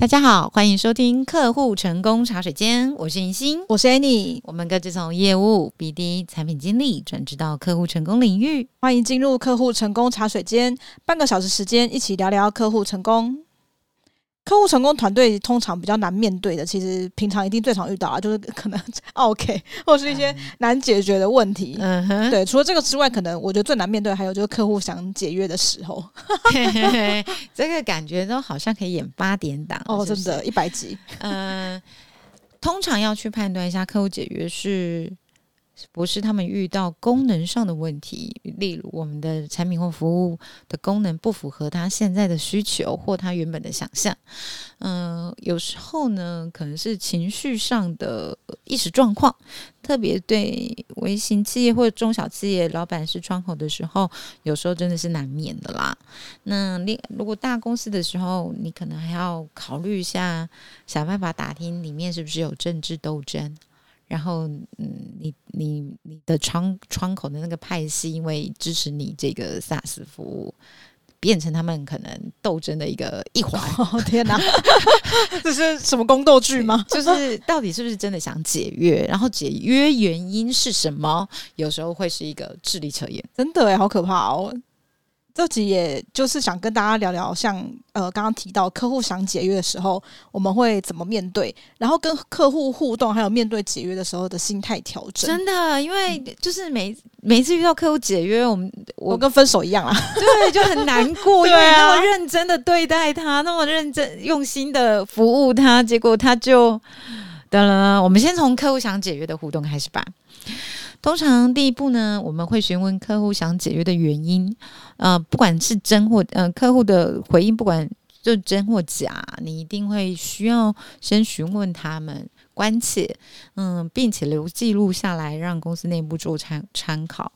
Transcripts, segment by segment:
大家好，欢迎收听客户成功茶水间，我是银心，我是 Annie，我们各自从业务、BD、产品经理转职到客户成功领域，欢迎进入客户成功茶水间，半个小时时间一起聊聊客户成功。客户成功团队通常比较难面对的，其实平常一定最常遇到啊，就是可能 OK 或是一些难解决的问题。嗯哼，对。除了这个之外，可能我觉得最难面对还有就是客户想解约的时候，这个感觉都好像可以演八点档哦，真的，一百集。嗯、呃，通常要去判断一下客户解约是。不是他们遇到功能上的问题，例如我们的产品或服务的功能不符合他现在的需求或他原本的想象。嗯、有时候呢，可能是情绪上的意识状况，特别对微型企业或者中小企业老板是窗口的时候，有时候真的是难免的啦。那另如果大公司的时候，你可能还要考虑一下，想办法打听里面是不是有政治斗争。然后，嗯，你你你的窗窗口的那个派系，因为支持你这个 SaaS 服务，变成他们可能斗争的一个一环。哦，天哪，这是什么宫斗剧吗？就是到底是不是真的想解约？然后解约原因是什么？有时候会是一个智力测验。真的哎，好可怕哦。这集也就是想跟大家聊聊像，像呃刚刚提到客户想解约的时候，我们会怎么面对，然后跟客户互动，还有面对解约的时候的心态调整。真的，因为就是每每一次遇到客户解约，我们我，我跟分手一样啊，对，就很难过，因为那么认真的对待他，那么认真用心的服务他，结果他就，当然，我们先从客户想解约的互动开始吧。通常第一步呢，我们会询问客户想解约的原因，呃，不管是真或呃，客户的回应不管就真或假，你一定会需要先询问他们。关切，嗯，并且留记录下来，让公司内部做参参考。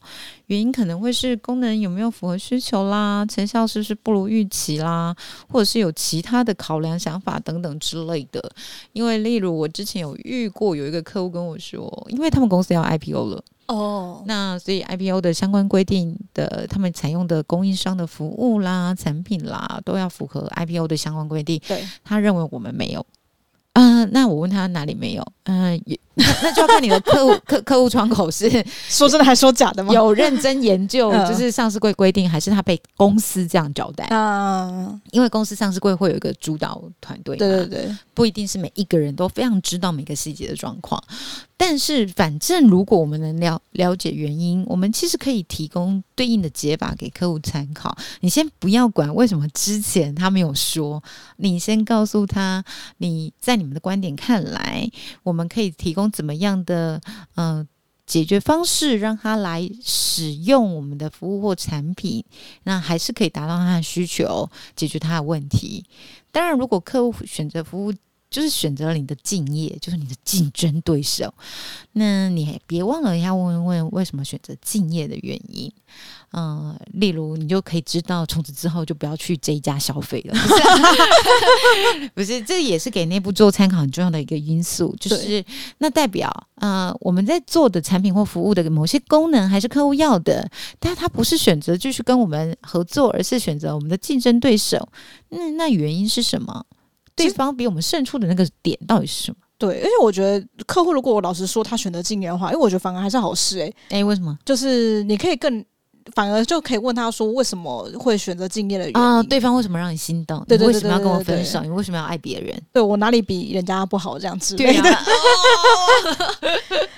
原因可能会是功能有没有符合需求啦，成效是不是不如预期啦，或者是有其他的考量想法等等之类的。因为例如我之前有遇过有一个客户跟我说，因为他们公司要 IPO 了哦，那所以 IPO 的相关规定的，他们采用的供应商的服务啦、产品啦，都要符合 IPO 的相关规定。对，他认为我们没有。嗯、呃，那我问他哪里没有？嗯、呃，也那就要看你的客户客客户窗口是 说真的还说假的吗？有认真研究，就是上市柜规定，还是他被公司这样交代？嗯，因为公司上市柜会有一个主导团队，对对对，不一定是每一个人都非常知道每个细节的状况。但是，反正如果我们能了了解原因，我们其实可以提供对应的解法给客户参考。你先不要管为什么之前他没有说，你先告诉他，你在你们的观点看来，我们可以提供怎么样的呃解决方式，让他来使用我们的服务或产品，那还是可以达到他的需求，解决他的问题。当然，如果客户选择服务，就是选择了你的敬业，就是你的竞争对手。那你还别忘了要问问为什么选择敬业的原因。嗯、呃，例如你就可以知道，从此之后就不要去这一家消费了。不是，不是，这也是给内部做参考很重要的一个因素。就是那代表，呃，我们在做的产品或服务的某些功能还是客户要的，但他不是选择继续跟我们合作，而是选择我们的竞争对手。那，那原因是什么？对方比我们胜出的那个点到底是什么？对，而且我觉得客户如果我老实说他选择敬业的话，因为我觉得反而还是好事哎、欸、哎，为什么？就是你可以更反而就可以问他说为什么会选择敬业的原因啊？对方为什么让你心动？对，对，对，对，对，对，对，为什么要跟我分手？你为什么要爱别人？对我哪里比人家不好？这样子对的。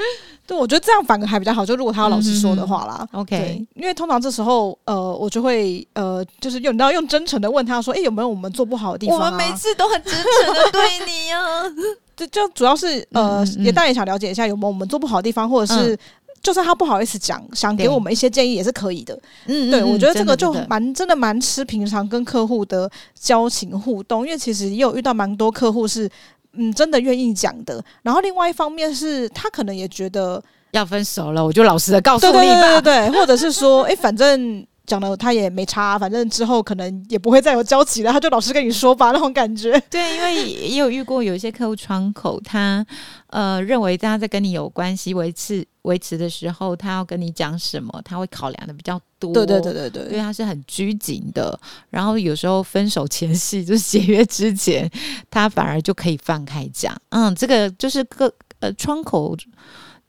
对，我觉得这样反而还比较好。就如果他要老实说的话啦、嗯、，OK。因为通常这时候，呃，我就会呃，就是用你知道用真诚的问他说：“哎，有没有我们做不好的地方、啊？”我们每次都很真诚的对你啊。就就主要是呃，嗯嗯、也大家想了解一下有没有我们做不好的地方，或者是、嗯、就算他不好意思讲，想给我们一些建议也是可以的。嗯，对，我觉得这个就蛮真的蛮吃平常跟客户的交情互动，因为其实也有遇到蛮多客户是。嗯，真的愿意讲的。然后另外一方面是他可能也觉得要分手了，我就老实的告诉你吧。对对对对对，或者是说，哎、欸，反正讲的他也没差，反正之后可能也不会再有交集了，他就老实跟你说吧，那种感觉。对，因为也有遇过有一些客户窗口，他呃认为他在跟你有关系维持维持的时候，他要跟你讲什么，他会考量的比较多。对对对对对，因为他是很拘谨的。然后有时候分手前夕，就是解约之前，他反而就可以放开讲。嗯，这个就是个呃窗口。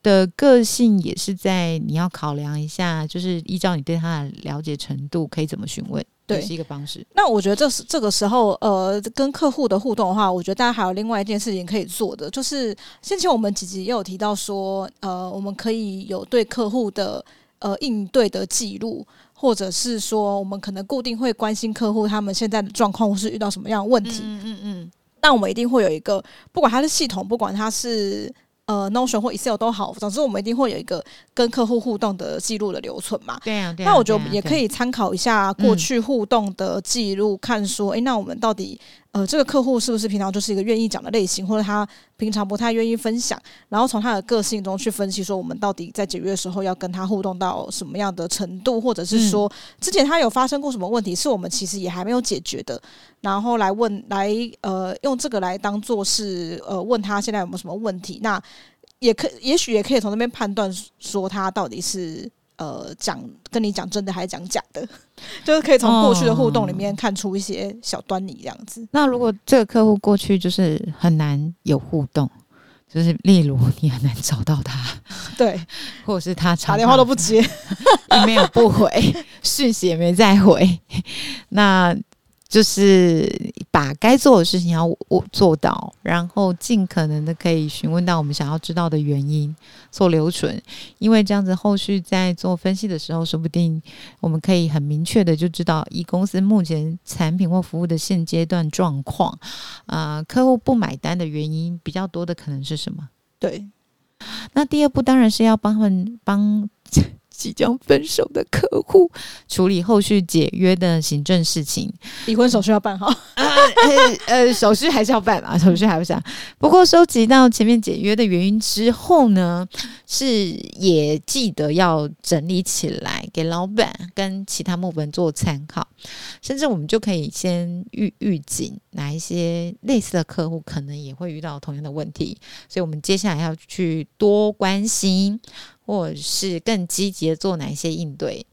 的个性也是在你要考量一下，就是依照你对他的了解程度，可以怎么询问，对，是一个方式。那我觉得这是这个时候，呃，跟客户的互动的话，我觉得大家还有另外一件事情可以做的，就是先前我们几集也有提到说，呃，我们可以有对客户的呃应对的记录，或者是说，我们可能固定会关心客户他们现在的状况，或是遇到什么样的问题。嗯嗯嗯。那我们一定会有一个，不管它是系统，不管它是。呃，Notion 或 Excel 都好，总之我们一定会有一个跟客户互动的记录的留存嘛。对啊，对啊。那我觉得也可以参考一下过去互动的记录，看说，哎、嗯，那我们到底。呃，这个客户是不是平常就是一个愿意讲的类型，或者他平常不太愿意分享？然后从他的个性中去分析，说我们到底在解约的时候要跟他互动到什么样的程度，或者是说之前他有发生过什么问题，是我们其实也还没有解决的，然后来问，来呃用这个来当做是呃问他现在有没有什么问题？那也可也许也可以从那边判断说他到底是。呃，讲跟你讲真的还是讲假的，就是可以从过去的互动里面看出一些小端倪，这样子。那如果这个客户过去就是很难有互动，就是例如你很难找到他，对，或者是他打电话都不接，你没有不回，讯息也没再回，那。就是把该做的事情要我做到，然后尽可能的可以询问到我们想要知道的原因，做留存，因为这样子后续在做分析的时候，说不定我们可以很明确的就知道，以公司目前产品或服务的现阶段状况，啊、客户不买单的原因比较多的可能是什么？对，那第二步当然是要帮他们帮。即将分手的客户处理后续解约的行政事情，离婚手续要办好。呃 呃，手续还是要办嘛，手续还不想。不过收集到前面解约的原因之后呢，是也记得要整理起来给老板跟其他部门做参考，甚至我们就可以先预预警哪一些类似的客户可能也会遇到同样的问题，所以我们接下来要去多关心。或者是更积极的做哪一些应对，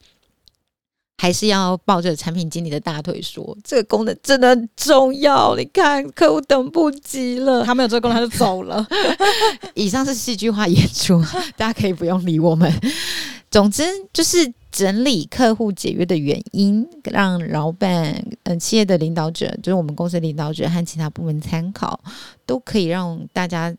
还是要抱着产品经理的大腿说，这个功能真的很重要。你看，客户等不及了，他没有这个功能他就走了。以上是戏剧化演出，大家可以不用理我们。总之，就是整理客户解约的原因，让老板、嗯、呃，企业的领导者，就是我们公司领导者和其他部门参考，都可以让大家。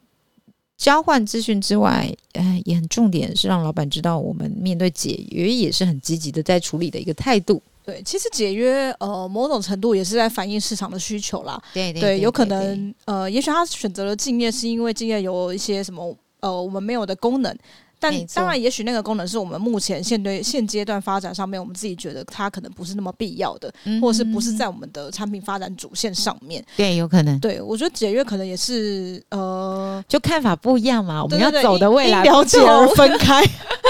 交换资讯之外，呃，也很重点是让老板知道我们面对解约也是很积极的在处理的一个态度。对，其实解约呃，某种程度也是在反映市场的需求啦。对对，对，对，有可能呃，也许他选择了敬业是因为敬业有一些什么呃，我们没有的功能。但当然，也许那个功能是我们目前现对现阶段发展上面，我们自己觉得它可能不是那么必要的，嗯、或者是不是在我们的产品发展主线上面。对，有可能。对，我觉得解约可能也是呃，就看法不一样嘛。我们要走的未来，了解而分开，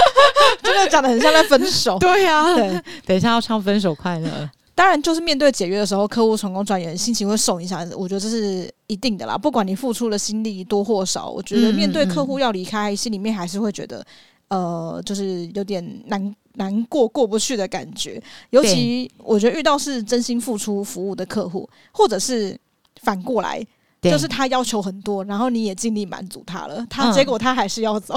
真的讲得很像在分手。对呀、啊，对，等一下要唱分手快乐。当然，就是面对解约的时候，客户成功转员，心情会受影响。我觉得这是一定的啦。不管你付出的心力多或少，我觉得面对客户要离开，嗯嗯，心里面还是会觉得，呃，就是有点难难过过不去的感觉。尤其我觉得遇到是真心付出服务的客户，或者是反过来。就是他要求很多，然后你也尽力满足他了，他结果他还是要走，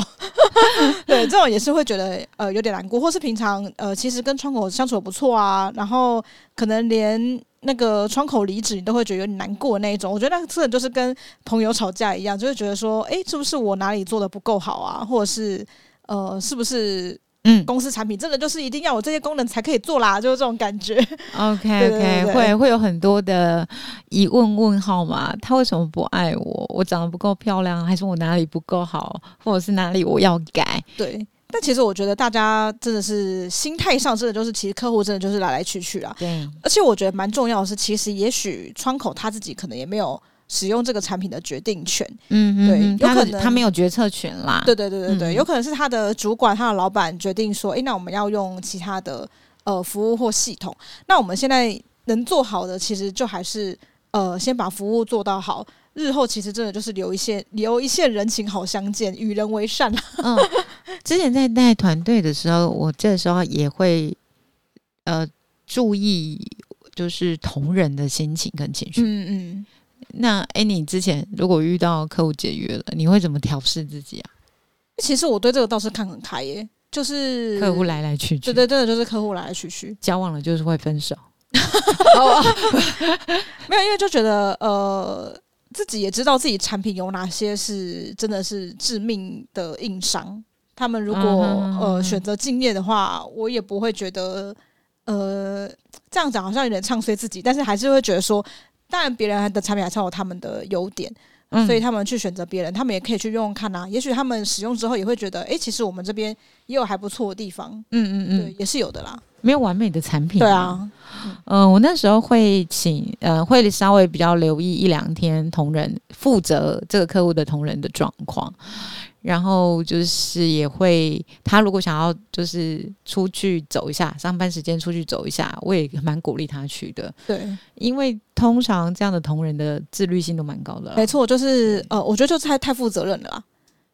嗯、对，这种也是会觉得呃有点难过，或是平常呃其实跟窗口相处的不错啊，然后可能连那个窗口离职你都会觉得有点难过的那一种，我觉得那个真的就是跟朋友吵架一样，就会觉得说，哎，是不是我哪里做的不够好啊，或者是呃是不是？嗯，公司产品真的就是一定要有这些功能才可以做啦，就是这种感觉。OK OK，会会有很多的疑问问号嘛？他为什么不爱我？我长得不够漂亮，还是我哪里不够好，或者是哪里我要改？对。但其实我觉得大家真的是心态上，真的就是其实客户真的就是来来去去啊。对。而且我觉得蛮重要的是，其实也许窗口他自己可能也没有。使用这个产品的决定权，嗯嗯，对，有可能他，没有决策权啦。对对对对对，嗯、有可能是他的主管、他的老板决定说，哎，那我们要用其他的呃服务或系统。那我们现在能做好的，其实就还是呃先把服务做到好。日后其实真的就是留一线留一线人情好相见，与人为善。嗯，之前在带团队的时候，我这时候也会呃注意，就是同仁的心情跟情绪。嗯嗯。那哎，你之前如果遇到客户解约了，你会怎么调试自己啊？其实我对这个倒是看很开耶，就是客户来来去去，对对对，就是客户来来去去，交往了就是会分手。没有，因为就觉得呃。自己也知道自己产品有哪些是真的是致命的硬伤，他们如果、uh. 呃选择敬业的话，我也不会觉得呃这样讲好像有点唱衰自己，但是还是会觉得说，当然别人的产品还超有他们的优点，嗯、所以他们去选择别人，他们也可以去用用看啊，也许他们使用之后也会觉得，哎、欸，其实我们这边也有还不错的地方，嗯嗯嗯，对，也是有的啦。没有完美的产品，对啊，嗯、呃，我那时候会请，呃，会稍微比较留意一两天同仁负责这个客户的同仁的状况，然后就是也会，他如果想要就是出去走一下，上班时间出去走一下，我也蛮鼓励他去的，对，因为通常这样的同仁的自律性都蛮高的，没错，就是呃，我觉得就是太太负责任了啦。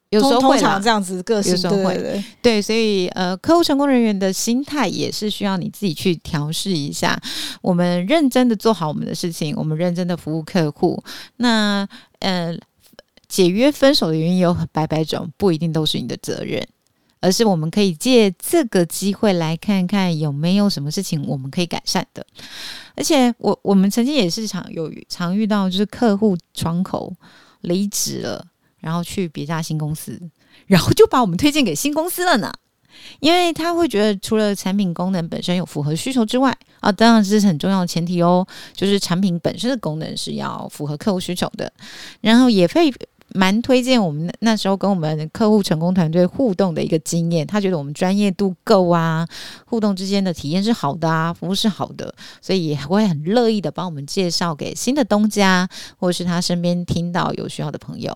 有时候会这样子个性，有时候会，对，所以呃，客户成功人员的心态也是需要你自己去调试一下。我们认真的做好我们的事情，我们认真的服务客户。那呃，解约分手的原因有百百种，不一定都是你的责任，而是我们可以借这个机会来看看有没有什么事情我们可以改善的。而且我我们曾经也是常有常遇到，就是客户窗口离职了。然后去别家新公司，然后就把我们推荐给新公司了呢。因为他会觉得，除了产品功能本身有符合需求之外，啊，当然这是很重要的前提哦，就是产品本身的功能是要符合客户需求的。然后也会蛮推荐我们那时候跟我们客户成功团队互动的一个经验，他觉得我们专业度够啊，互动之间的体验是好的啊，服务是好的，所以也会很乐意的帮我们介绍给新的东家，或者是他身边听到有需要的朋友。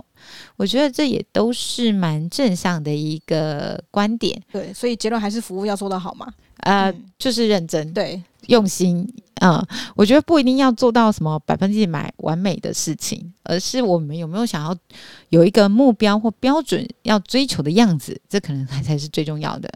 我觉得这也都是蛮正向的一个观点，对，所以结论还是服务要做得好嘛，呃，嗯、就是认真，对，用心，嗯，我觉得不一定要做到什么百分之百完美的事情，而是我们有没有想要有一个目标或标准要追求的样子，这可能才才是最重要的。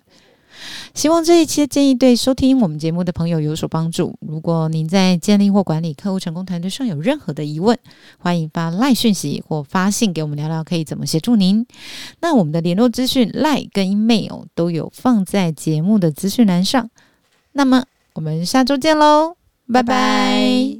希望这一期的建议对收听我们节目的朋友有所帮助。如果您在建立或管理客户成功团队上有任何的疑问，欢迎发赖讯息或发信给我们聊聊，可以怎么协助您。那我们的联络资讯赖跟 email 都有放在节目的资讯栏上。那么我们下周见喽，拜拜。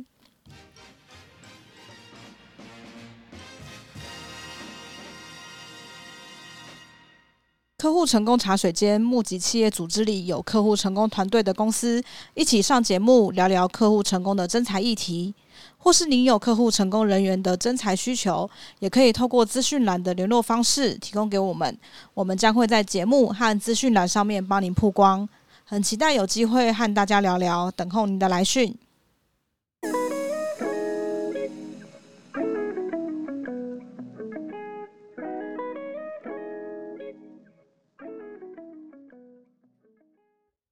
客户成功茶水间募集企业组织里有客户成功团队的公司，一起上节目聊聊客户成功的真才议题，或是您有客户成功人员的真才需求，也可以透过资讯栏的联络方式提供给我们，我们将会在节目和资讯栏上面帮您曝光。很期待有机会和大家聊聊，等候您的来讯。